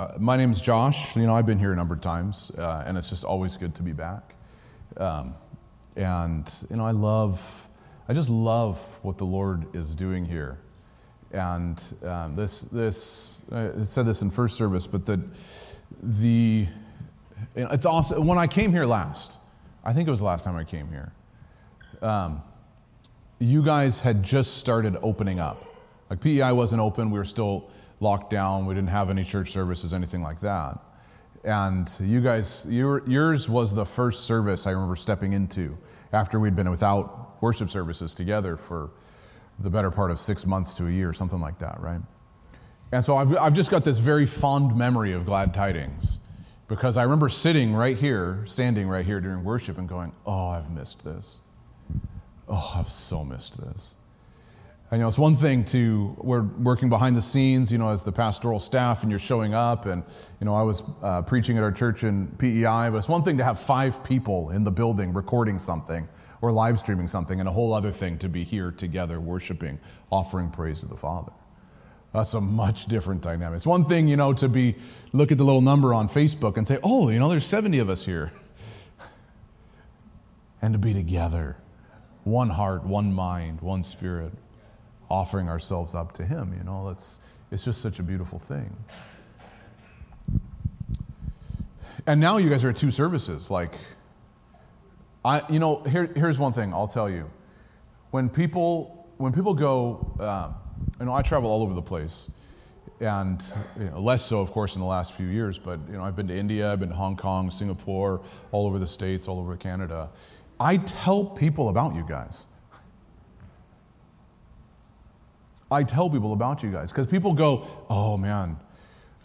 Uh, my is Josh. You know, I've been here a number of times, uh, and it's just always good to be back. Um, and, you know, I love, I just love what the Lord is doing here. And um, this, this, uh, I said this in first service, but the, the, it's also, When I came here last, I think it was the last time I came here, um, you guys had just started opening up. Like PEI wasn't open, we were still locked down, we didn't have any church services, anything like that. And you guys, your, yours was the first service I remember stepping into after we'd been without worship services together for the better part of six months to a year, something like that, right? And so I've, I've just got this very fond memory of glad tidings because I remember sitting right here, standing right here during worship and going, Oh, I've missed this. Oh, I've so missed this. You know, it's one thing to, we're working behind the scenes, you know, as the pastoral staff and you're showing up. And, you know, I was uh, preaching at our church in PEI, but it's one thing to have five people in the building recording something or live streaming something, and a whole other thing to be here together worshiping, offering praise to the Father. That's a much different dynamic. It's one thing, you know, to be, look at the little number on Facebook and say, oh, you know, there's 70 of us here. And to be together, one heart, one mind, one spirit offering ourselves up to Him. You know, it's, it's just such a beautiful thing. And now you guys are at two services. Like, I, you know, here, here's one thing I'll tell you. When people, when people go, uh, you know, I travel all over the place, and you know, less so, of course, in the last few years. But you know, I've been to India, I've been to Hong Kong, Singapore, all over the states, all over Canada. I tell people about you guys. I tell people about you guys because people go, oh man,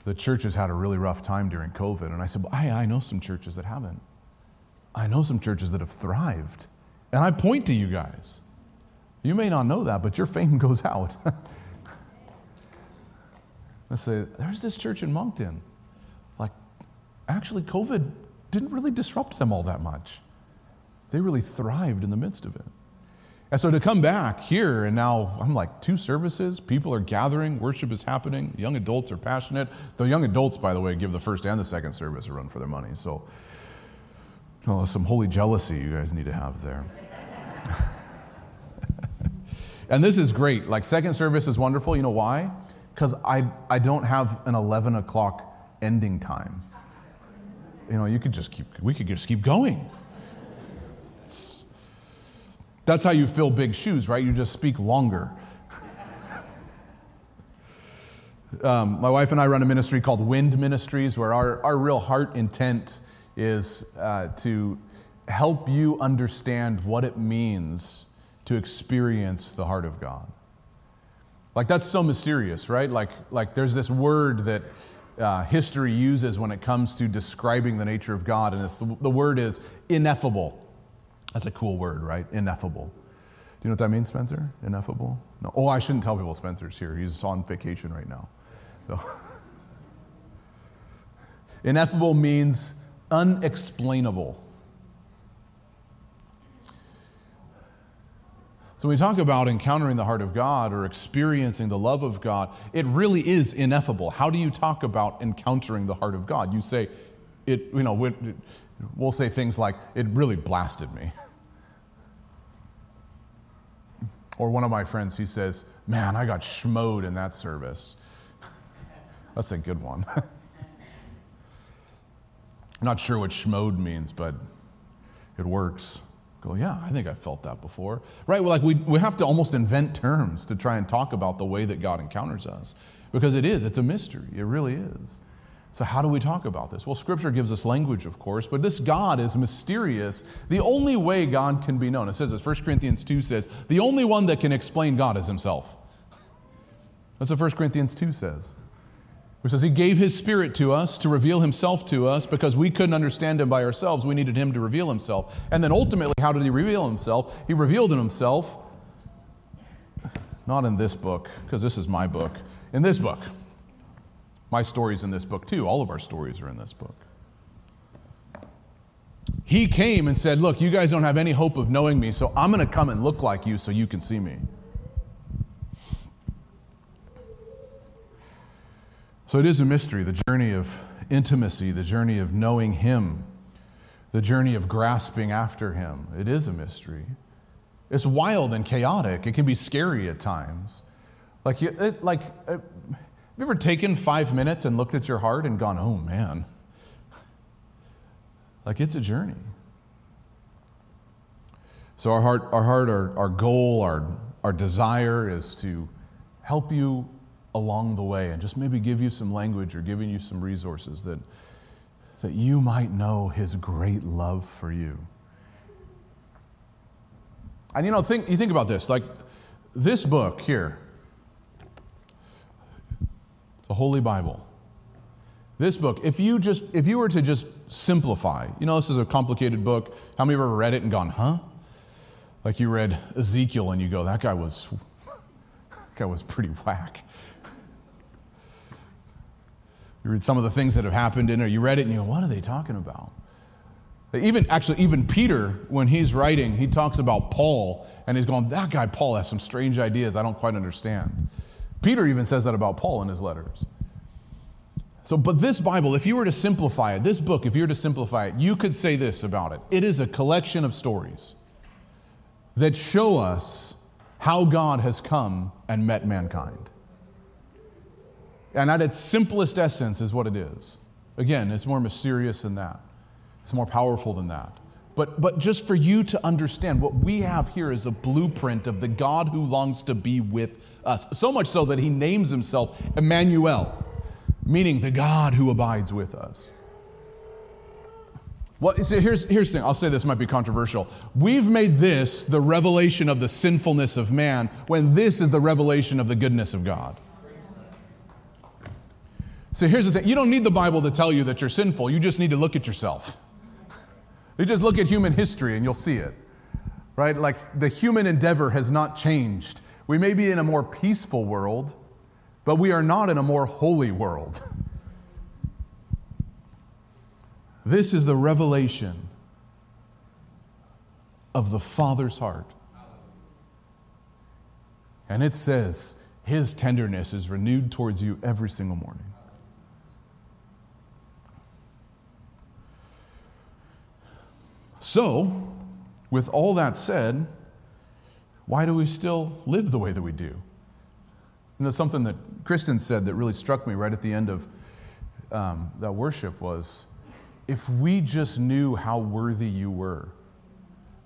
the church has had a really rough time during COVID. And I said, I, I know some churches that haven't. I know some churches that have thrived. And I point to you guys. You may not know that, but your fame goes out. I say, there's this church in Moncton. Like, actually, COVID didn't really disrupt them all that much. They really thrived in the midst of it. And so to come back here, and now I'm like, two services, people are gathering, worship is happening, young adults are passionate. The young adults, by the way, give the first and the second service a run for their money. So, some holy jealousy you guys need to have there. and this is great. Like, second service is wonderful. You know why? Because I, I don't have an 11 o'clock ending time. You know, you could just keep, we could just keep going. That's how you fill big shoes, right? You just speak longer. um, my wife and I run a ministry called Wind Ministries, where our, our real heart intent is uh, to help you understand what it means to experience the heart of God. Like, that's so mysterious, right? Like, like there's this word that uh, history uses when it comes to describing the nature of God, and the, the word is ineffable. That's a cool word, right? Ineffable. Do you know what that means, Spencer? Ineffable? No. Oh, I shouldn't tell people Spencer's here. He's on vacation right now. So. Ineffable means unexplainable. So, when we talk about encountering the heart of God or experiencing the love of God, it really is ineffable. How do you talk about encountering the heart of God? You say, it, you know, we'll say things like, it really blasted me. Or one of my friends, he says, Man, I got schmoed in that service. That's a good one. Not sure what schmoed means, but it works. Go, yeah, I think I felt that before. Right? Well, like we, we have to almost invent terms to try and talk about the way that God encounters us. Because it is, it's a mystery. It really is. So, how do we talk about this? Well, Scripture gives us language, of course, but this God is mysterious. The only way God can be known, it says this 1 Corinthians 2 says, the only one that can explain God is Himself. That's what 1 Corinthians 2 says. It says He gave His Spirit to us to reveal Himself to us because we couldn't understand Him by ourselves. We needed Him to reveal Himself. And then ultimately, how did He reveal Himself? He revealed in Himself, not in this book, because this is my book, in this book. My story's in this book too. All of our stories are in this book. He came and said, Look, you guys don't have any hope of knowing me, so I'm going to come and look like you so you can see me. So it is a mystery the journey of intimacy, the journey of knowing Him, the journey of grasping after Him. It is a mystery. It's wild and chaotic. It can be scary at times. Like, it, like have you ever taken five minutes and looked at your heart and gone, oh man? Like, it's a journey. So, our heart, our, heart, our, our goal, our, our desire is to help you along the way and just maybe give you some language or giving you some resources that, that you might know His great love for you. And you know, think, you think about this like this book here, the Holy Bible. This book, if you just if you were to just simplify, you know, this is a complicated book. How many of you ever read it and gone, huh? Like you read Ezekiel and you go, that guy was that guy was pretty whack. You read some of the things that have happened in there, you read it and you go, what are they talking about? Even actually, even Peter, when he's writing, he talks about Paul, and he's going, That guy Paul has some strange ideas I don't quite understand. Peter even says that about Paul in his letters. So, but this Bible, if you were to simplify it, this book, if you were to simplify it, you could say this about it it is a collection of stories that show us how God has come and met mankind. And at its simplest essence is what it is. Again, it's more mysterious than that. It's more powerful than that. But, but just for you to understand, what we have here is a blueprint of the God who longs to be with us. So much so that he names himself Emmanuel, meaning the God who abides with us. Well, see, here's, here's the thing. I'll say this might be controversial. We've made this the revelation of the sinfulness of man when this is the revelation of the goodness of God. So here's the thing you don't need the Bible to tell you that you're sinful, you just need to look at yourself. You just look at human history and you'll see it, right? Like the human endeavor has not changed. We may be in a more peaceful world, but we are not in a more holy world. This is the revelation of the Father's heart. And it says, His tenderness is renewed towards you every single morning. So, with all that said, why do we still live the way that we do? You know, something that Kristen said that really struck me right at the end of um, that worship was if we just knew how worthy you were,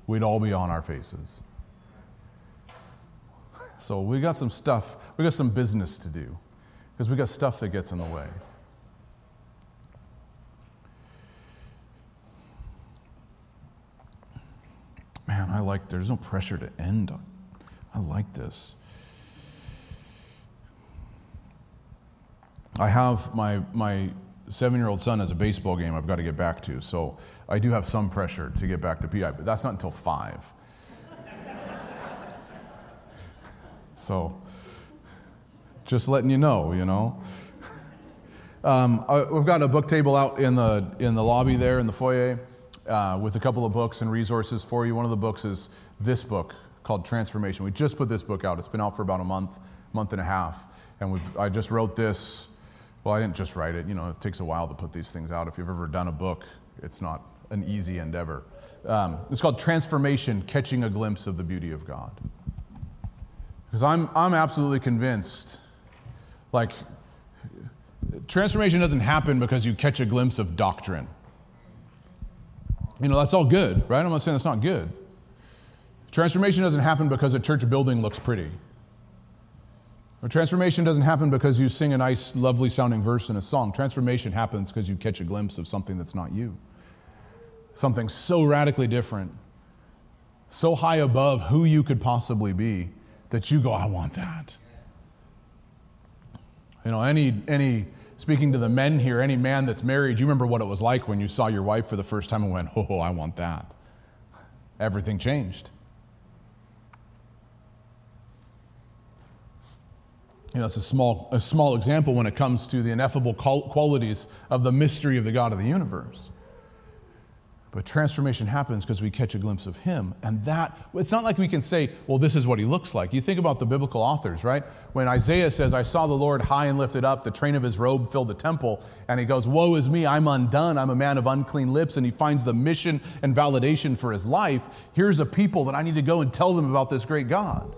we'd all be on our faces. So we got some stuff, we got some business to do because we got stuff that gets in the way. Man, I like, there's no pressure to end. I like this. I have my, my seven year old son has a baseball game I've got to get back to, so I do have some pressure to get back to PEI, but that's not until five. so just letting you know, you know. Um, I, we've got a book table out in the, in the lobby there in the foyer uh, with a couple of books and resources for you. One of the books is this book called Transformation. We just put this book out. It's been out for about a month, month and a half. And I just wrote this. Well, I didn't just write it. You know, it takes a while to put these things out. If you've ever done a book, it's not an easy endeavor. Um, it's called Transformation Catching a Glimpse of the Beauty of God. Because I'm, I'm absolutely convinced, like, transformation doesn't happen because you catch a glimpse of doctrine. You know, that's all good, right? I'm not saying that's not good. Transformation doesn't happen because a church building looks pretty. Or transformation doesn't happen because you sing a nice, lovely sounding verse in a song. Transformation happens because you catch a glimpse of something that's not you. Something so radically different, so high above who you could possibly be that you go, I want that. You know, any, any speaking to the men here, any man that's married, you remember what it was like when you saw your wife for the first time and went, Oh, I want that. Everything changed. You know, it's a small, a small example when it comes to the ineffable qualities of the mystery of the God of the universe. But transformation happens because we catch a glimpse of him. And that, it's not like we can say, well, this is what he looks like. You think about the biblical authors, right? When Isaiah says, I saw the Lord high and lifted up, the train of his robe filled the temple, and he goes, Woe is me, I'm undone, I'm a man of unclean lips, and he finds the mission and validation for his life. Here's a people that I need to go and tell them about this great God.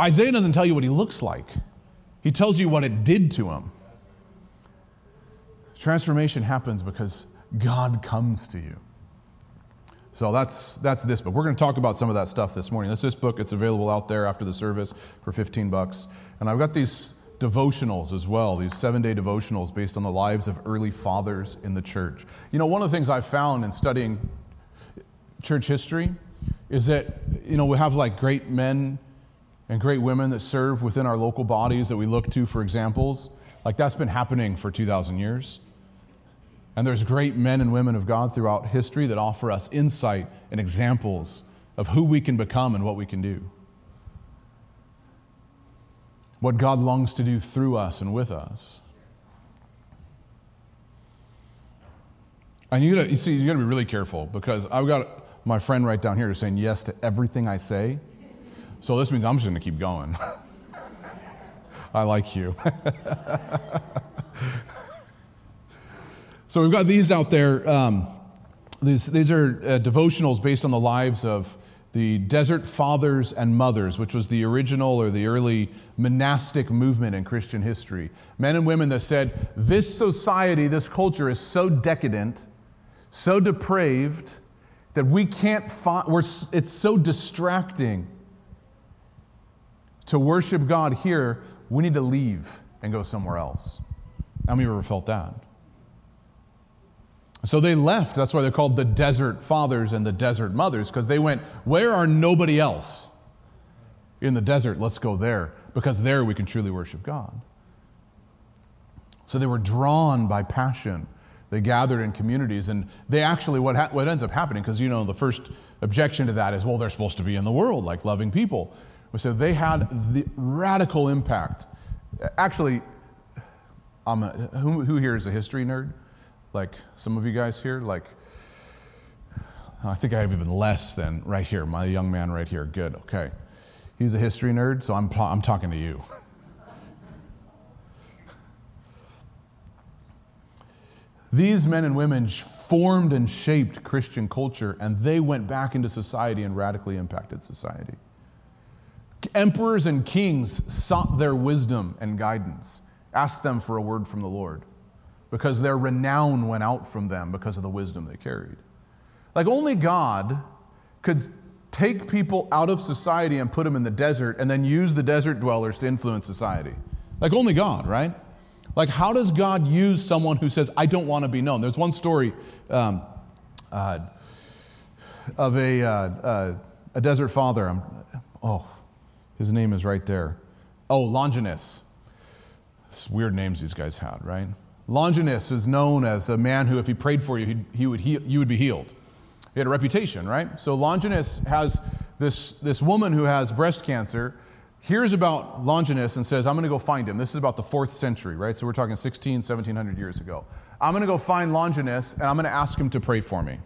Isaiah doesn't tell you what he looks like, he tells you what it did to him. Transformation happens because God comes to you. So that's, that's this book. We're going to talk about some of that stuff this morning. That's this book. It's available out there after the service for 15 bucks. And I've got these devotionals as well, these seven day devotionals based on the lives of early fathers in the church. You know, one of the things I've found in studying church history is that, you know, we have like great men and great women that serve within our local bodies that we look to for examples. Like that's been happening for 2,000 years. And there's great men and women of God throughout history that offer us insight and examples of who we can become and what we can do. What God longs to do through us and with us. And you, gotta, you see, you got to be really careful because I've got my friend right down here saying yes to everything I say. So this means I'm just going to keep going. I like you. So we've got these out there. Um, these, these are uh, devotionals based on the lives of the Desert Fathers and Mothers, which was the original or the early monastic movement in Christian history. Men and women that said, This society, this culture is so decadent, so depraved, that we can't find, we're, it's so distracting to worship God here, we need to leave and go somewhere else. How many ever felt that? So they left. That's why they're called the desert fathers and the desert mothers, because they went, Where are nobody else? In the desert, let's go there, because there we can truly worship God. So they were drawn by passion. They gathered in communities, and they actually, what, ha- what ends up happening, because you know, the first objection to that is, well, they're supposed to be in the world, like loving people. So they had the radical impact. Actually, um, who, who here is a history nerd? Like some of you guys here, like, I think I have even less than right here, my young man right here. Good, okay. He's a history nerd, so I'm, I'm talking to you. These men and women formed and shaped Christian culture, and they went back into society and radically impacted society. Emperors and kings sought their wisdom and guidance, asked them for a word from the Lord because their renown went out from them because of the wisdom they carried. Like only God could take people out of society and put them in the desert and then use the desert dwellers to influence society. Like only God, right? Like, how does God use someone who says, I don't want to be known? There's one story um, uh, of a, uh, uh, a desert father. I'm, oh, his name is right there. Oh, Longinus. It's weird names these guys had, right? Longinus is known as a man who, if he prayed for you, he, would heal, you would be healed. He had a reputation, right? So Longinus has this, this woman who has breast cancer, hears about Longinus and says, I'm going to go find him. This is about the fourth century, right? So we're talking 16, 1700 years ago. I'm going to go find Longinus and I'm going to ask him to pray for me.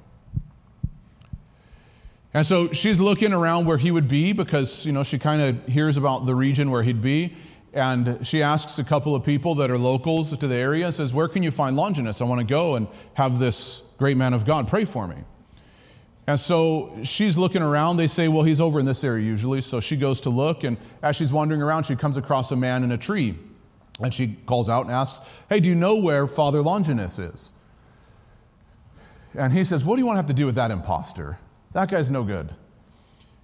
And so she's looking around where he would be because, you know, she kind of hears about the region where he'd be. And she asks a couple of people that are locals to the area, says, Where can you find Longinus? I want to go and have this great man of God pray for me. And so she's looking around. They say, Well, he's over in this area usually. So she goes to look. And as she's wandering around, she comes across a man in a tree. And she calls out and asks, Hey, do you know where Father Longinus is? And he says, What do you want to have to do with that impostor? That guy's no good.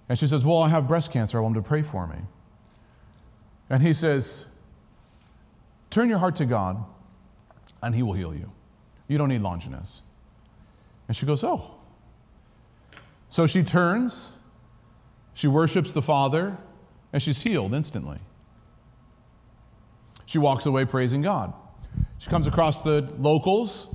And she says, Well, I have breast cancer. I want him to pray for me. And he says, Turn your heart to God, and he will heal you. You don't need Longinus. And she goes, Oh. So she turns, she worships the Father, and she's healed instantly. She walks away praising God. She comes across the locals,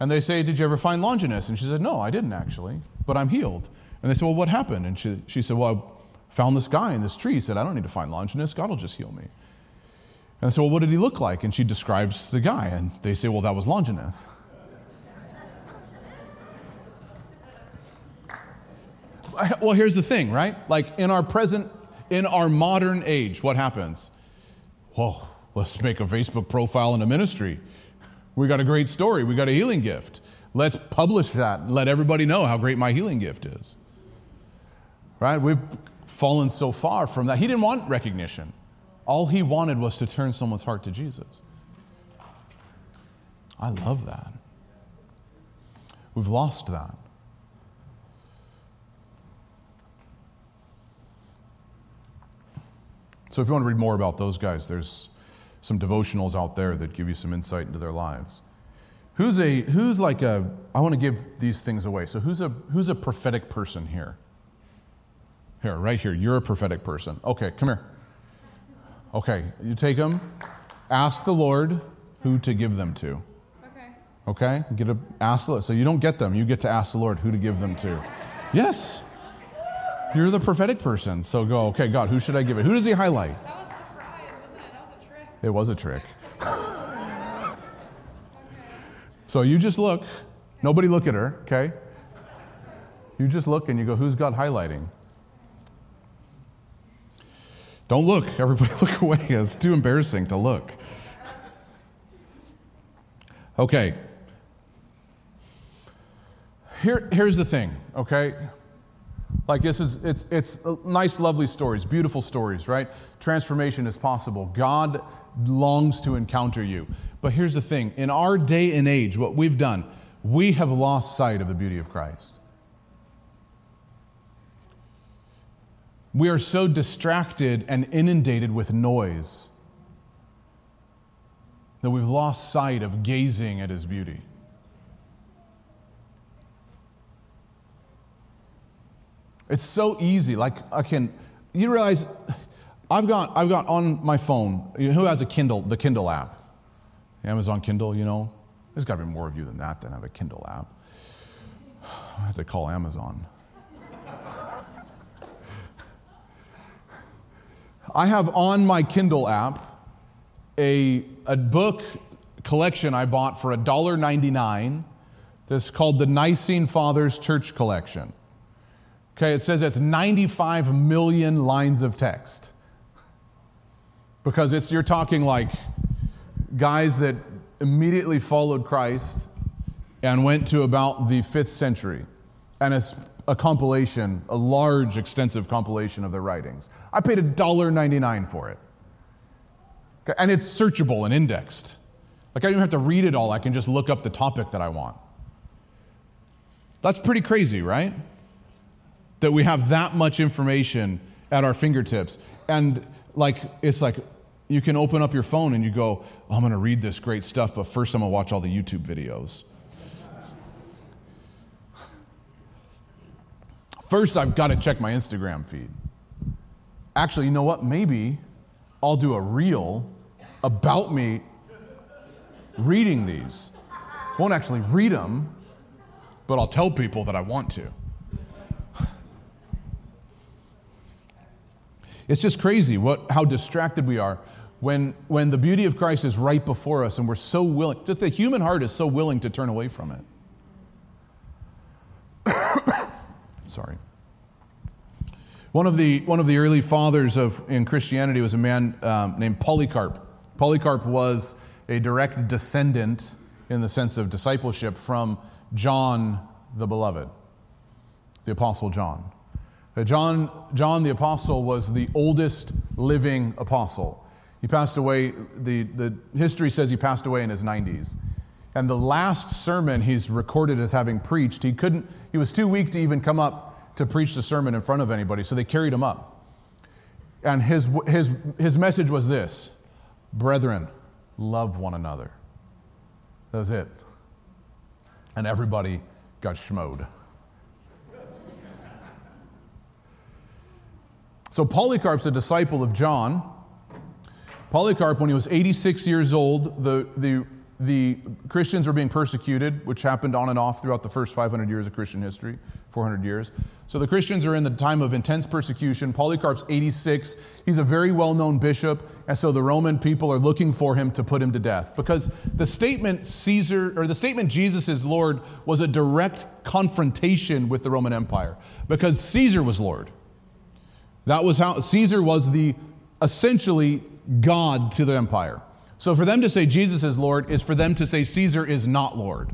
and they say, Did you ever find Longinus? And she said, No, I didn't actually, but I'm healed. And they said, Well, what happened? And she, she said, Well, found this guy in this tree. He said, I don't need to find Longinus. God will just heal me. And I said, Well, what did he look like? And she describes the guy. And they say, Well, that was Longinus. well, here's the thing, right? Like in our present, in our modern age, what happens? Well, let's make a Facebook profile in a ministry. We got a great story. We got a healing gift. Let's publish that and let everybody know how great my healing gift is. Right? We've fallen so far from that. He didn't want recognition. All he wanted was to turn someone's heart to Jesus. I love that. We've lost that. So, if you want to read more about those guys, there's some devotionals out there that give you some insight into their lives. Who's a who's like a I want to give these things away. So who's a who's a prophetic person here? Here, right here. You're a prophetic person. Okay, come here. Okay, you take them. Ask the Lord who to give them to. Okay. Okay? Get a ask the Lord. So you don't get them. You get to ask the Lord who to give them to. Yes. You're the prophetic person. So go, okay, God, who should I give it? Who does he highlight? That was a surprise, wasn't it? That was a trick. It was a trick. so you just look. Nobody look at her, okay? You just look and you go, who's God highlighting? Don't look. Everybody look away. It's too embarrassing to look. Okay. Here, here's the thing, okay? Like this is it's it's nice, lovely stories, beautiful stories, right? Transformation is possible. God longs to encounter you. But here's the thing: in our day and age, what we've done, we have lost sight of the beauty of Christ. We are so distracted and inundated with noise that we've lost sight of gazing at his beauty. It's so easy. Like I can, you realize, I've got I've got on my phone. Who has a Kindle? The Kindle app, Amazon Kindle. You know, there's got to be more of you than that that have a Kindle app. I have to call Amazon. I have on my Kindle app a, a book collection I bought for $1.99 that's called the Nicene Fathers Church Collection. Okay, it says it's 95 million lines of text. Because it's you're talking like guys that immediately followed Christ and went to about the 5th century. And it's a compilation, a large, extensive compilation of their writings. I paid $1.99 for it. Okay, and it's searchable and indexed. Like I don't even have to read it all, I can just look up the topic that I want. That's pretty crazy, right? that we have that much information at our fingertips. And like, it's like you can open up your phone and you go, oh, I'm going to read this great stuff, but first I'm going to watch all the YouTube videos. First, I've got to check my Instagram feed. Actually, you know what? Maybe I'll do a reel about me reading these. Won't actually read them, but I'll tell people that I want to. It's just crazy what, how distracted we are when, when the beauty of Christ is right before us and we're so willing, just the human heart is so willing to turn away from it. Sorry. One of, the, one of the early fathers of, in Christianity was a man um, named Polycarp. Polycarp was a direct descendant, in the sense of discipleship, from John the Beloved, the Apostle John. Uh, John, John the Apostle was the oldest living apostle. He passed away, the, the history says he passed away in his 90s. And the last sermon he's recorded as having preached, he couldn't, he was too weak to even come up to preach the sermon in front of anybody, so they carried him up. And his, his, his message was this Brethren, love one another. That was it. And everybody got schmoed. So Polycarp's a disciple of John. Polycarp, when he was 86 years old, the, the the Christians were being persecuted, which happened on and off throughout the first 500 years of Christian history, 400 years. So the Christians are in the time of intense persecution. Polycarp's 86. He's a very well known bishop, and so the Roman people are looking for him to put him to death because the statement Caesar or the statement Jesus is Lord was a direct confrontation with the Roman Empire because Caesar was Lord. That was how Caesar was the essentially God to the empire. So for them to say Jesus is Lord is for them to say Caesar is not Lord.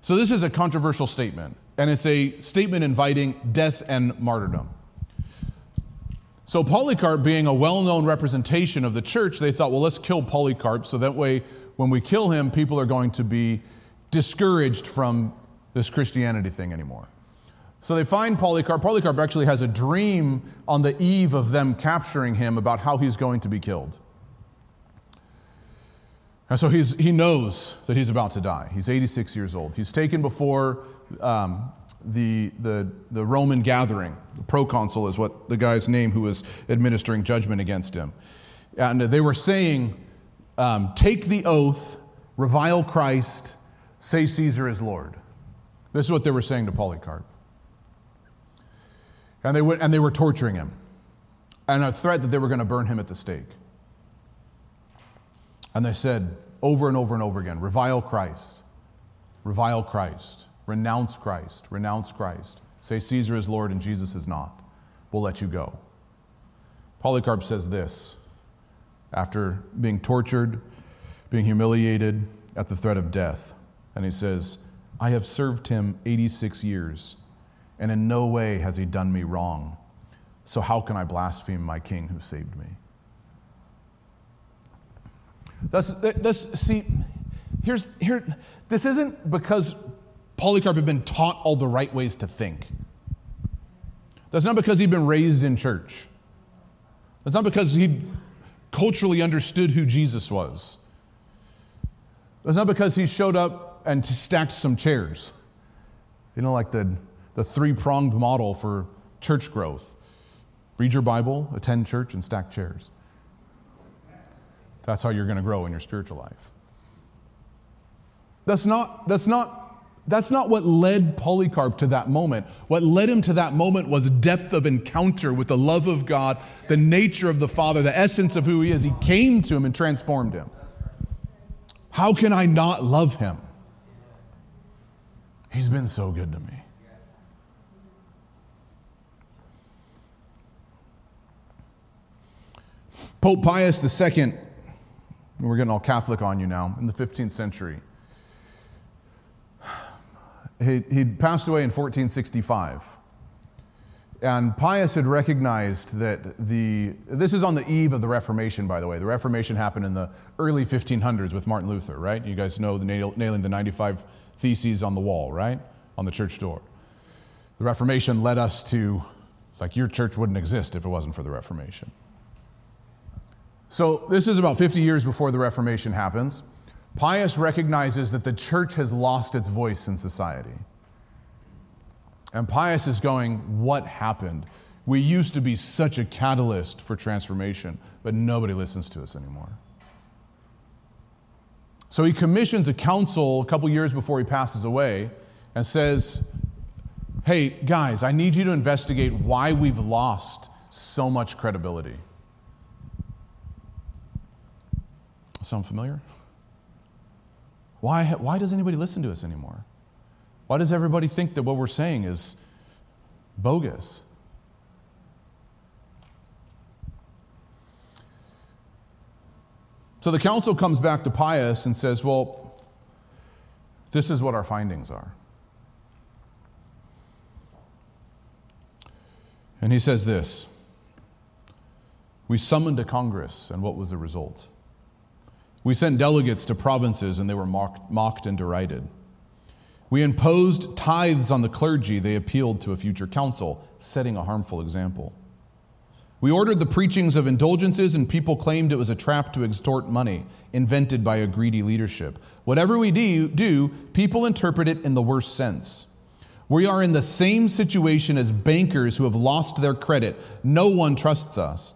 So this is a controversial statement, and it's a statement inviting death and martyrdom. So Polycarp, being a well known representation of the church, they thought, well, let's kill Polycarp so that way when we kill him, people are going to be discouraged from this Christianity thing anymore. So they find Polycarp. Polycarp actually has a dream on the eve of them capturing him about how he's going to be killed. And so he's, he knows that he's about to die. He's 86 years old. He's taken before um, the, the, the Roman gathering. The proconsul is what the guy's name who was administering judgment against him. And they were saying, um, Take the oath, revile Christ, say Caesar is Lord. This is what they were saying to Polycarp. And they, and they were torturing him, and a threat that they were going to burn him at the stake. And they said over and over and over again revile Christ, revile Christ, renounce Christ, renounce Christ. Say Caesar is Lord and Jesus is not. We'll let you go. Polycarp says this after being tortured, being humiliated at the threat of death. And he says, I have served him 86 years, and in no way has he done me wrong. So how can I blaspheme my king who saved me? That's, that's, see, here's, here, this isn't because Polycarp had been taught all the right ways to think. That's not because he'd been raised in church. That's not because he culturally understood who Jesus was. That's not because he showed up and stacked some chairs. You know, like the, the three pronged model for church growth read your Bible, attend church, and stack chairs. That's how you're going to grow in your spiritual life. That's not, that's not, that's not what led Polycarp to that moment. What led him to that moment was depth of encounter with the love of God, the nature of the Father, the essence of who he is. He came to him and transformed him. How can I not love him? He's been so good to me. Pope Pius II we're getting all Catholic on you now, in the 15th century. He, he passed away in 1465. And Pius had recognized that the, this is on the eve of the Reformation, by the way. The Reformation happened in the early 1500s with Martin Luther, right? You guys know the nail, nailing the 95 theses on the wall, right? On the church door. The Reformation led us to, like, your church wouldn't exist if it wasn't for the Reformation. So, this is about 50 years before the Reformation happens. Pius recognizes that the church has lost its voice in society. And Pius is going, What happened? We used to be such a catalyst for transformation, but nobody listens to us anymore. So he commissions a council a couple years before he passes away and says, Hey, guys, I need you to investigate why we've lost so much credibility. Sound familiar? Why, why does anybody listen to us anymore? Why does everybody think that what we're saying is bogus? So the council comes back to Pius and says, Well, this is what our findings are. And he says this We summoned a Congress, and what was the result? We sent delegates to provinces and they were mocked, mocked, and derided. We imposed tithes on the clergy, they appealed to a future council, setting a harmful example. We ordered the preachings of indulgences, and people claimed it was a trap to extort money, invented by a greedy leadership. Whatever we do, do, people interpret it in the worst sense. We are in the same situation as bankers who have lost their credit. No one trusts us.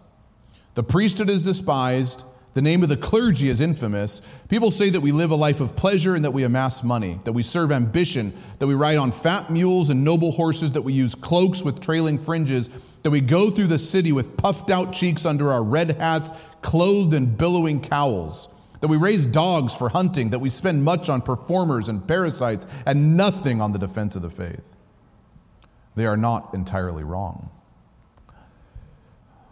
The priesthood is despised, The name of the clergy is infamous. People say that we live a life of pleasure and that we amass money, that we serve ambition, that we ride on fat mules and noble horses, that we use cloaks with trailing fringes, that we go through the city with puffed out cheeks under our red hats, clothed in billowing cowls, that we raise dogs for hunting, that we spend much on performers and parasites and nothing on the defense of the faith. They are not entirely wrong.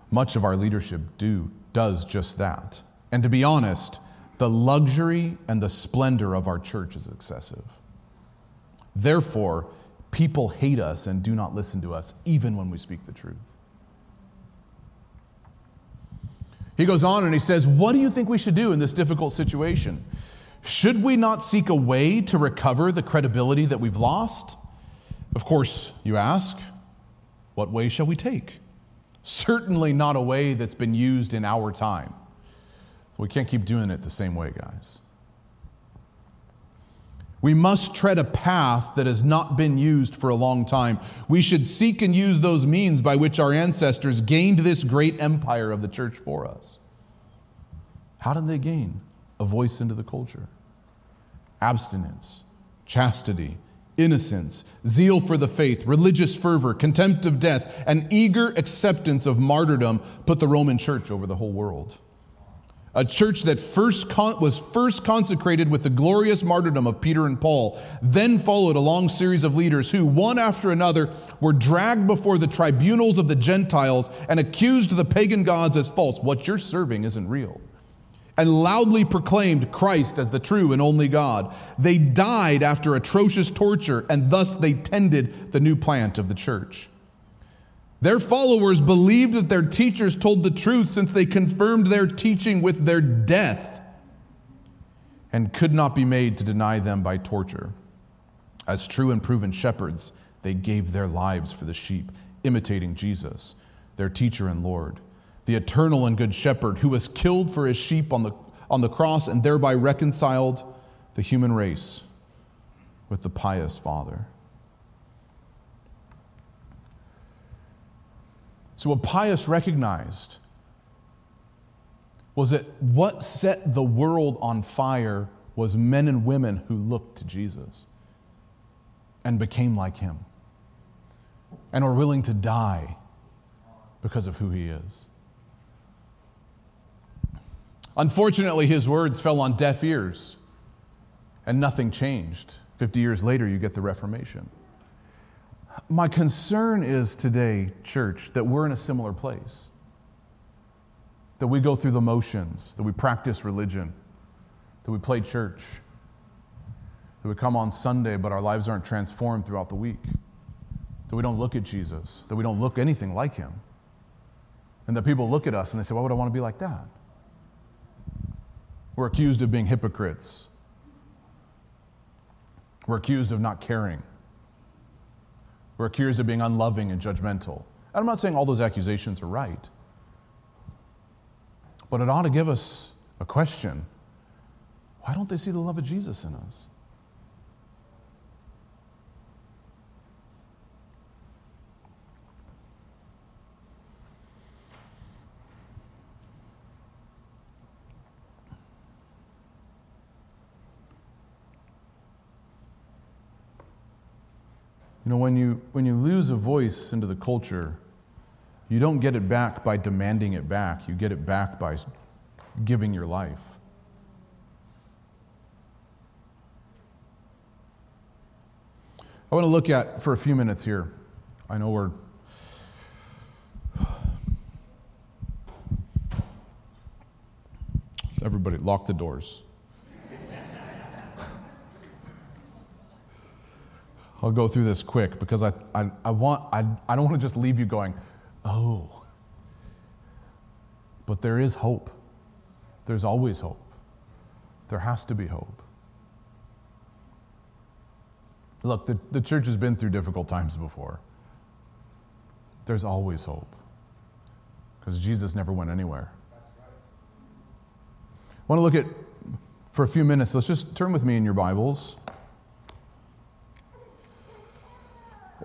Much of our leadership do does just that. And to be honest, the luxury and the splendor of our church is excessive. Therefore, people hate us and do not listen to us, even when we speak the truth. He goes on and he says, What do you think we should do in this difficult situation? Should we not seek a way to recover the credibility that we've lost? Of course, you ask, what way shall we take? Certainly not a way that's been used in our time. We can't keep doing it the same way, guys. We must tread a path that has not been used for a long time. We should seek and use those means by which our ancestors gained this great empire of the church for us. How did they gain a voice into the culture? Abstinence, chastity, innocence, zeal for the faith, religious fervor, contempt of death, and eager acceptance of martyrdom put the Roman church over the whole world a church that first con- was first consecrated with the glorious martyrdom of Peter and Paul, then followed a long series of leaders who, one after another, were dragged before the tribunals of the Gentiles and accused the pagan gods as false. What you're serving isn't real. And loudly proclaimed Christ as the true and only God. They died after atrocious torture, and thus they tended the new plant of the church. Their followers believed that their teachers told the truth since they confirmed their teaching with their death and could not be made to deny them by torture. As true and proven shepherds, they gave their lives for the sheep, imitating Jesus, their teacher and Lord, the eternal and good shepherd who was killed for his sheep on the, on the cross and thereby reconciled the human race with the pious Father. So, what Pius recognized was that what set the world on fire was men and women who looked to Jesus and became like him and were willing to die because of who he is. Unfortunately, his words fell on deaf ears and nothing changed. 50 years later, you get the Reformation. My concern is today, church, that we're in a similar place. That we go through the motions, that we practice religion, that we play church, that we come on Sunday, but our lives aren't transformed throughout the week, that we don't look at Jesus, that we don't look anything like him, and that people look at us and they say, Why would I want to be like that? We're accused of being hypocrites, we're accused of not caring. We're accused of being unloving and judgmental. And I'm not saying all those accusations are right, but it ought to give us a question why don't they see the love of Jesus in us? You know, when you, when you lose a voice into the culture, you don't get it back by demanding it back. You get it back by giving your life. I want to look at for a few minutes here. I know we're. everybody, lock the doors. I'll go through this quick because I, I, I, want, I, I don't want to just leave you going, oh. But there is hope. There's always hope. There has to be hope. Look, the, the church has been through difficult times before. There's always hope because Jesus never went anywhere. I want to look at, for a few minutes, let's just turn with me in your Bibles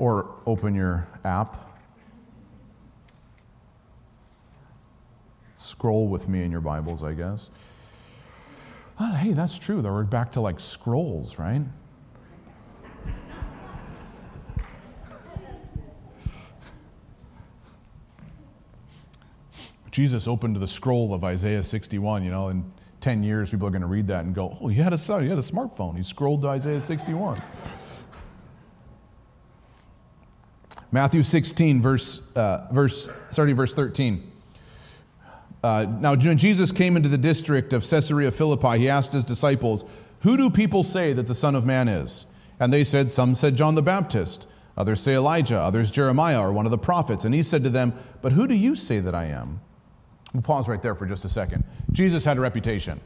or open your app. scroll with me in your Bibles, I guess. Oh, hey, that's true. We're back to like scrolls, right? Jesus opened the scroll of Isaiah 61, you know, in 10 years, people are going to read that and go, oh, he had a, he had a smartphone. He scrolled to Isaiah 61. Matthew 16, verse, uh, verse, starting verse 13. Uh, now, when Jesus came into the district of Caesarea Philippi, he asked his disciples, Who do people say that the Son of Man is? And they said, Some said John the Baptist, others say Elijah, others Jeremiah or one of the prophets. And he said to them, But who do you say that I am? We'll pause right there for just a second. Jesus had a reputation.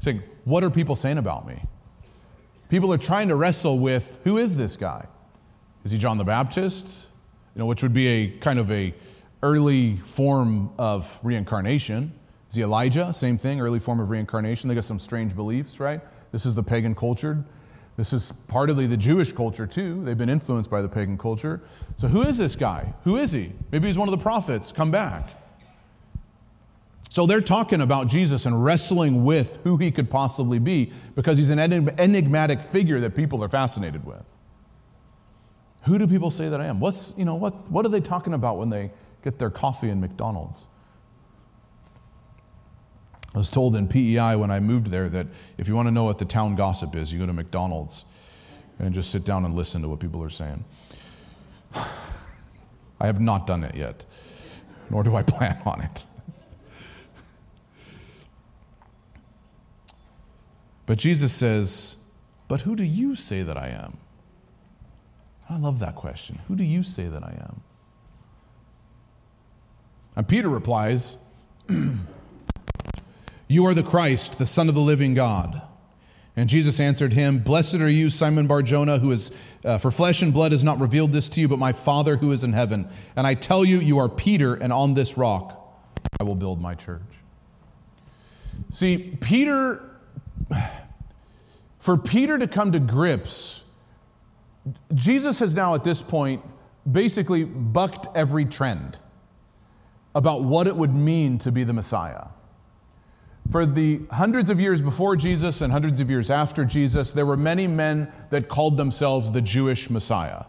Saying, What are people saying about me? People are trying to wrestle with who is this guy? Is he John the Baptist? You know, which would be a kind of a early form of reincarnation. Is he Elijah? Same thing, early form of reincarnation. They got some strange beliefs, right? This is the pagan culture. This is partly the Jewish culture too. They've been influenced by the pagan culture. So who is this guy? Who is he? Maybe he's one of the prophets. Come back. So they're talking about Jesus and wrestling with who he could possibly be because he's an enigmatic figure that people are fascinated with. Who do people say that I am? What's, you know, what, what are they talking about when they get their coffee in McDonald's? I was told in PEI when I moved there that if you want to know what the town gossip is, you go to McDonald's and just sit down and listen to what people are saying. I have not done it yet, nor do I plan on it. But Jesus says, But who do you say that I am? I love that question. Who do you say that I am? And Peter replies, You are the Christ, the Son of the living God. And Jesus answered him, Blessed are you, Simon Barjona, who is, uh, for flesh and blood has not revealed this to you, but my Father who is in heaven. And I tell you, you are Peter, and on this rock I will build my church. See, Peter for Peter to come to grips, Jesus has now at this point basically bucked every trend about what it would mean to be the Messiah. For the hundreds of years before Jesus and hundreds of years after Jesus, there were many men that called themselves the Jewish Messiah.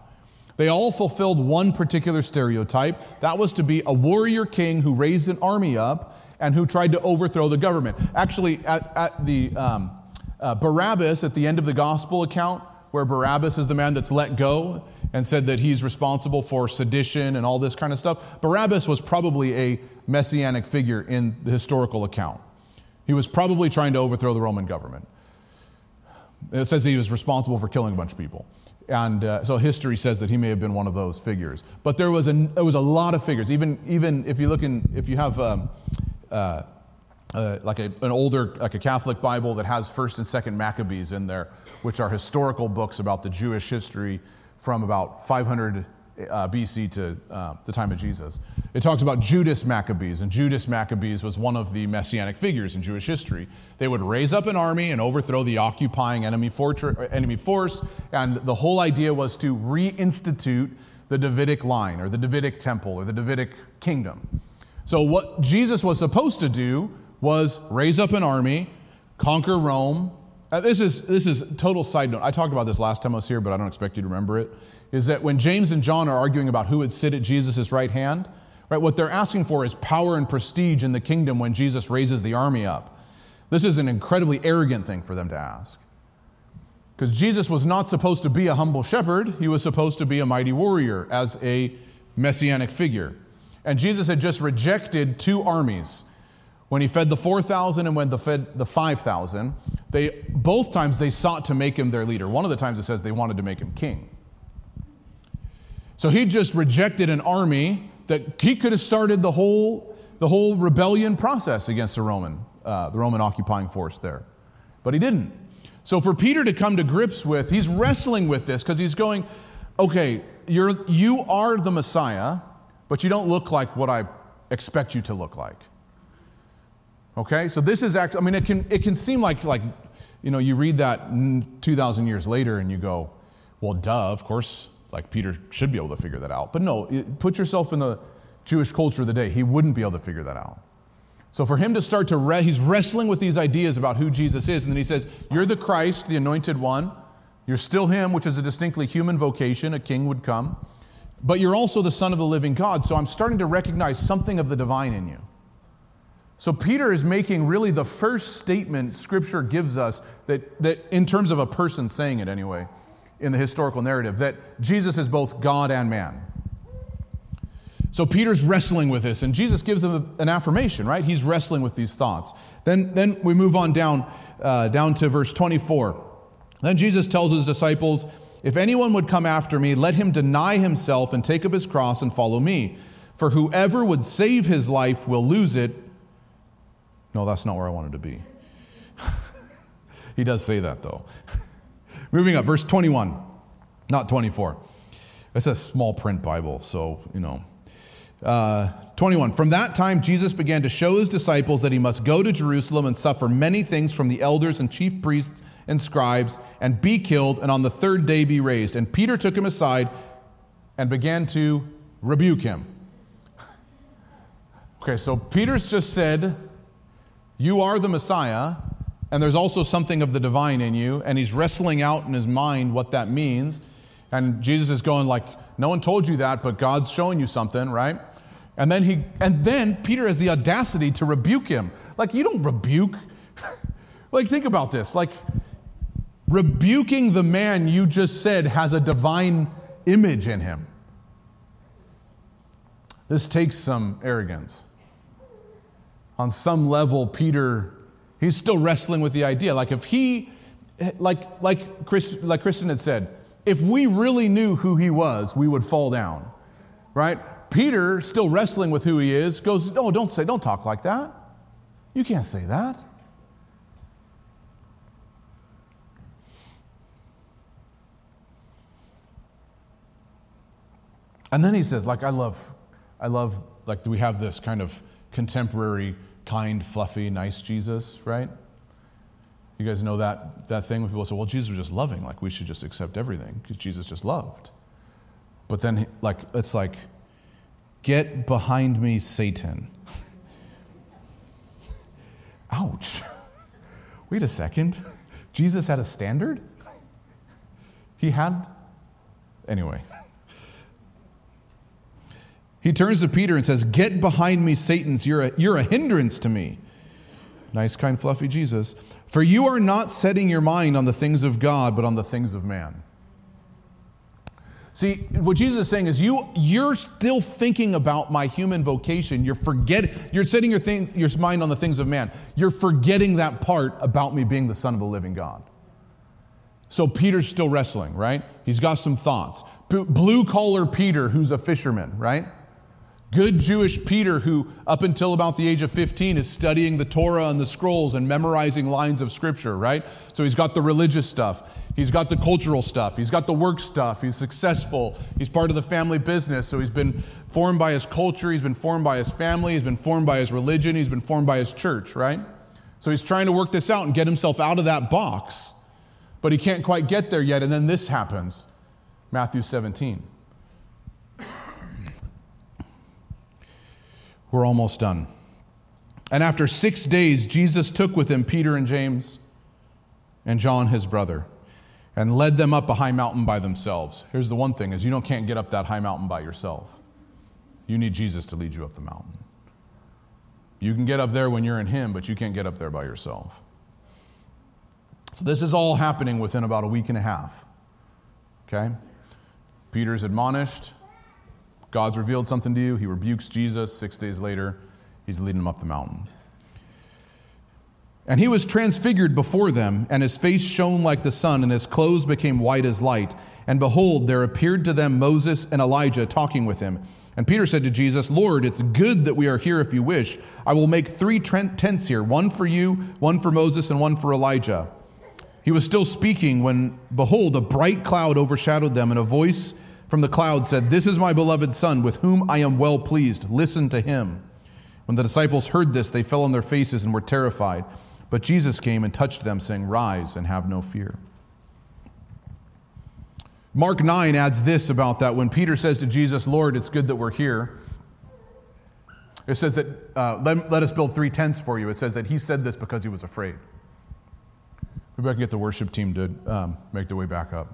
They all fulfilled one particular stereotype that was to be a warrior king who raised an army up and who tried to overthrow the government. Actually, at, at the um, uh, Barabbas, at the end of the gospel account, where Barabbas is the man that's let go and said that he's responsible for sedition and all this kind of stuff, Barabbas was probably a messianic figure in the historical account. He was probably trying to overthrow the Roman government. It says he was responsible for killing a bunch of people. And uh, so history says that he may have been one of those figures. But there was a, there was a lot of figures. Even, even if you look in, if you have um, uh, uh, like a, an older, like a Catholic Bible that has First and Second Maccabees in there, which are historical books about the Jewish history from about 500 uh, BC to uh, the time of Jesus. It talks about Judas Maccabees, and Judas Maccabees was one of the messianic figures in Jewish history. They would raise up an army and overthrow the occupying enemy, fortress, enemy force, and the whole idea was to reinstitute the Davidic line, or the Davidic temple, or the Davidic kingdom. So, what Jesus was supposed to do was raise up an army, conquer Rome. Uh, this is this is total side note. I talked about this last time I was here, but I don't expect you to remember it. Is that when James and John are arguing about who would sit at Jesus' right hand, right? What they're asking for is power and prestige in the kingdom when Jesus raises the army up. This is an incredibly arrogant thing for them to ask. Because Jesus was not supposed to be a humble shepherd, he was supposed to be a mighty warrior as a messianic figure. And Jesus had just rejected two armies when he fed the 4,000 and when the fed the 5,000, they both times they sought to make him their leader. One of the times it says they wanted to make him king. So he just rejected an army that he could have started the whole, the whole rebellion process against the Roman, uh, the Roman occupying force there. But he didn't. So for Peter to come to grips with, he's wrestling with this because he's going, okay, you're, you are the Messiah, but you don't look like what I expect you to look like. Okay, so this is actually, I mean, it can, it can seem like, like, you know, you read that 2,000 years later and you go, well, duh, of course, like Peter should be able to figure that out. But no, it, put yourself in the Jewish culture of the day. He wouldn't be able to figure that out. So for him to start to, re- he's wrestling with these ideas about who Jesus is. And then he says, You're the Christ, the anointed one. You're still him, which is a distinctly human vocation, a king would come. But you're also the Son of the living God. So I'm starting to recognize something of the divine in you. So Peter is making really the first statement Scripture gives us that, that in terms of a person saying it anyway, in the historical narrative, that Jesus is both God and man. So Peter's wrestling with this, and Jesus gives him an affirmation, right? He's wrestling with these thoughts. Then, then we move on down, uh, down to verse 24. Then Jesus tells his disciples, If anyone would come after me, let him deny himself and take up his cross and follow me. For whoever would save his life will lose it. No, that's not where I wanted to be. he does say that, though. Moving up, verse 21, not 24. It's a small print Bible, so, you know. Uh, 21. From that time, Jesus began to show his disciples that he must go to Jerusalem and suffer many things from the elders and chief priests and scribes and be killed and on the third day be raised. And Peter took him aside and began to rebuke him. Okay, so Peter's just said, You are the Messiah, and there's also something of the divine in you. And he's wrestling out in his mind what that means. And Jesus is going, like, no one told you that, but God's showing you something, right? And then he and then Peter has the audacity to rebuke him. Like you don't rebuke. like think about this. Like rebuking the man you just said has a divine image in him. This takes some arrogance. On some level Peter he's still wrestling with the idea like if he like like Chris like Kristen had said, if we really knew who he was, we would fall down. Right? Peter, still wrestling with who he is, goes, No, don't say, don't talk like that. You can't say that. And then he says, like, I love, I love, like, do we have this kind of contemporary, kind, fluffy, nice Jesus, right? You guys know that, that thing when people say, well, Jesus was just loving, like we should just accept everything because Jesus just loved. But then, like, it's like, get behind me, Satan. Ouch. Wait a second. Jesus had a standard? He had, anyway. He turns to Peter and says, Get behind me, Satan's. You're a, you're a hindrance to me. Nice, kind, fluffy Jesus. For you are not setting your mind on the things of God, but on the things of man. See, what Jesus is saying is you, you're still thinking about my human vocation. You're forgetting, you're setting your, thing, your mind on the things of man. You're forgetting that part about me being the Son of the living God. So Peter's still wrestling, right? He's got some thoughts. Blue collar Peter, who's a fisherman, right? Good Jewish Peter, who up until about the age of 15 is studying the Torah and the scrolls and memorizing lines of scripture, right? So he's got the religious stuff, he's got the cultural stuff, he's got the work stuff, he's successful, he's part of the family business. So he's been formed by his culture, he's been formed by his family, he's been formed by his religion, he's been formed by his church, right? So he's trying to work this out and get himself out of that box, but he can't quite get there yet. And then this happens Matthew 17. We're almost done. And after six days, Jesus took with him Peter and James and John, his brother, and led them up a high mountain by themselves. Here's the one thing is you don't can't get up that high mountain by yourself. You need Jesus to lead you up the mountain. You can get up there when you're in him, but you can't get up there by yourself. So this is all happening within about a week and a half. Okay? Peter's admonished, God's revealed something to you. He rebukes Jesus. Six days later, he's leading him up the mountain. And he was transfigured before them, and his face shone like the sun, and his clothes became white as light. And behold, there appeared to them Moses and Elijah talking with him. And Peter said to Jesus, Lord, it's good that we are here if you wish. I will make three tents here one for you, one for Moses, and one for Elijah. He was still speaking when, behold, a bright cloud overshadowed them, and a voice from the cloud said, This is my beloved Son, with whom I am well pleased. Listen to him. When the disciples heard this, they fell on their faces and were terrified. But Jesus came and touched them, saying, Rise and have no fear. Mark 9 adds this about that when Peter says to Jesus, Lord, it's good that we're here. It says that, uh, let, let us build three tents for you. It says that he said this because he was afraid. Maybe I can get the worship team to um, make their way back up.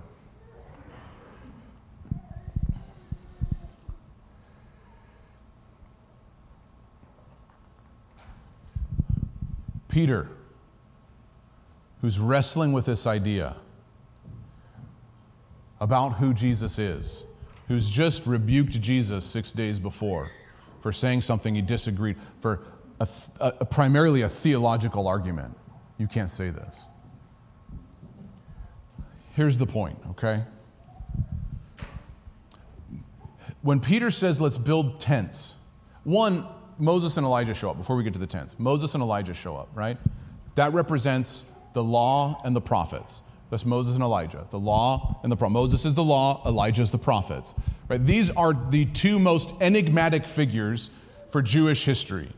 Peter, who's wrestling with this idea about who Jesus is, who's just rebuked Jesus six days before for saying something he disagreed, for a, a, primarily a theological argument. You can't say this. Here's the point, okay? When Peter says, let's build tents, one, Moses and Elijah show up before we get to the tents. Moses and Elijah show up, right? That represents the law and the prophets. That's Moses and Elijah. The law and the prophet. Moses is the law, Elijah is the prophets. Right? These are the two most enigmatic figures for Jewish history.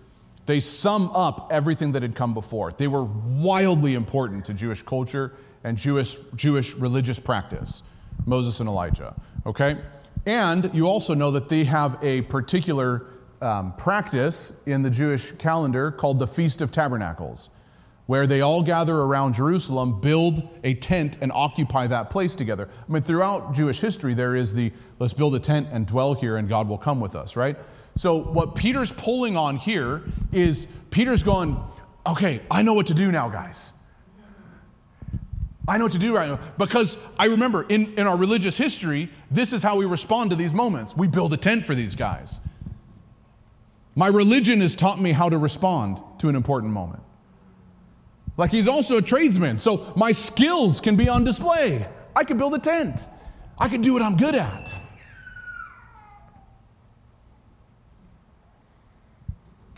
They sum up everything that had come before. They were wildly important to Jewish culture and Jewish, Jewish religious practice. Moses and Elijah. Okay? And you also know that they have a particular um, practice in the Jewish calendar called the Feast of Tabernacles, where they all gather around Jerusalem, build a tent, and occupy that place together. I mean, throughout Jewish history, there is the let's build a tent and dwell here, and God will come with us, right? So, what Peter's pulling on here is Peter's going, okay, I know what to do now, guys. I know what to do right now. Because I remember in, in our religious history, this is how we respond to these moments. We build a tent for these guys. My religion has taught me how to respond to an important moment. Like he's also a tradesman, so my skills can be on display. I can build a tent, I can do what I'm good at.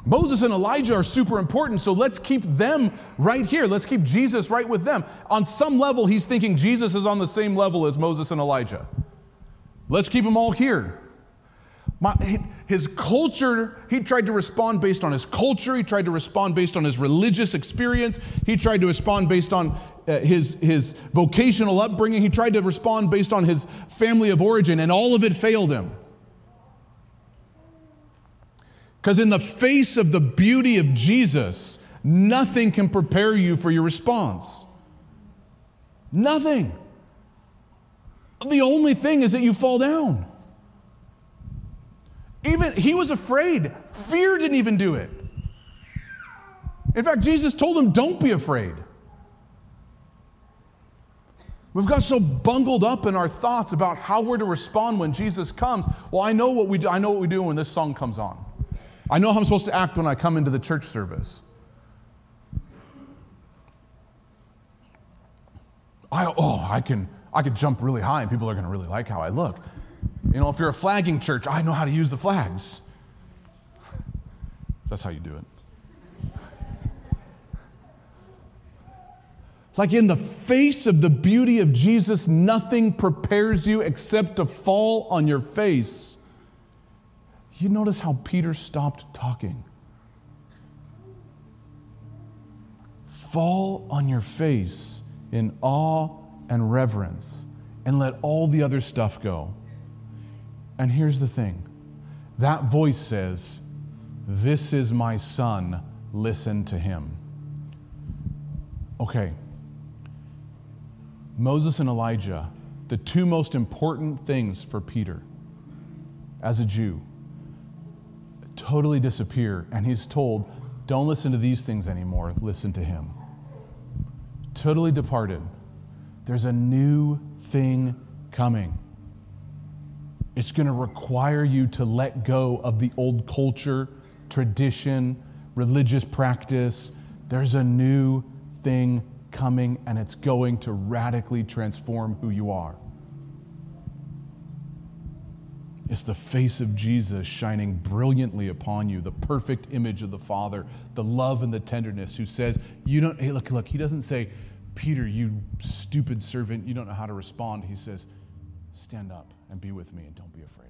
Moses and Elijah are super important, so let's keep them right here. Let's keep Jesus right with them. On some level, he's thinking Jesus is on the same level as Moses and Elijah. Let's keep them all here. My, his culture, he tried to respond based on his culture. He tried to respond based on his religious experience. He tried to respond based on uh, his, his vocational upbringing. He tried to respond based on his family of origin, and all of it failed him. Because in the face of the beauty of Jesus, nothing can prepare you for your response. Nothing. The only thing is that you fall down. Even he was afraid. Fear didn't even do it. In fact, Jesus told him, Don't be afraid. We've got so bungled up in our thoughts about how we're to respond when Jesus comes. Well, I know what we do, I know what we do when this song comes on. I know how I'm supposed to act when I come into the church service. I, oh, I can, I could jump really high and people are going to really like how I look. You know, if you're a flagging church, I know how to use the flags. That's how you do it. Like in the face of the beauty of Jesus, nothing prepares you except to fall on your face. You notice how Peter stopped talking. Fall on your face in awe and reverence and let all the other stuff go. And here's the thing that voice says, This is my son, listen to him. Okay. Moses and Elijah, the two most important things for Peter as a Jew, totally disappear. And he's told, Don't listen to these things anymore, listen to him. Totally departed. There's a new thing coming. It's going to require you to let go of the old culture, tradition, religious practice. There's a new thing coming, and it's going to radically transform who you are. It's the face of Jesus shining brilliantly upon you, the perfect image of the Father, the love and the tenderness, who says, You don't, hey, look, look, he doesn't say, Peter, you stupid servant, you don't know how to respond. He says, Stand up and be with me and don't be afraid.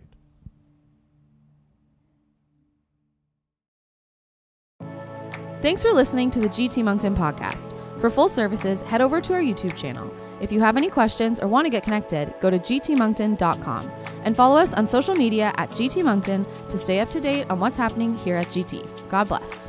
Thanks for listening to the GT Moncton podcast. For full services, head over to our YouTube channel. If you have any questions or want to get connected, go to gtmoncton.com and follow us on social media at gtmoncton to stay up to date on what's happening here at GT. God bless.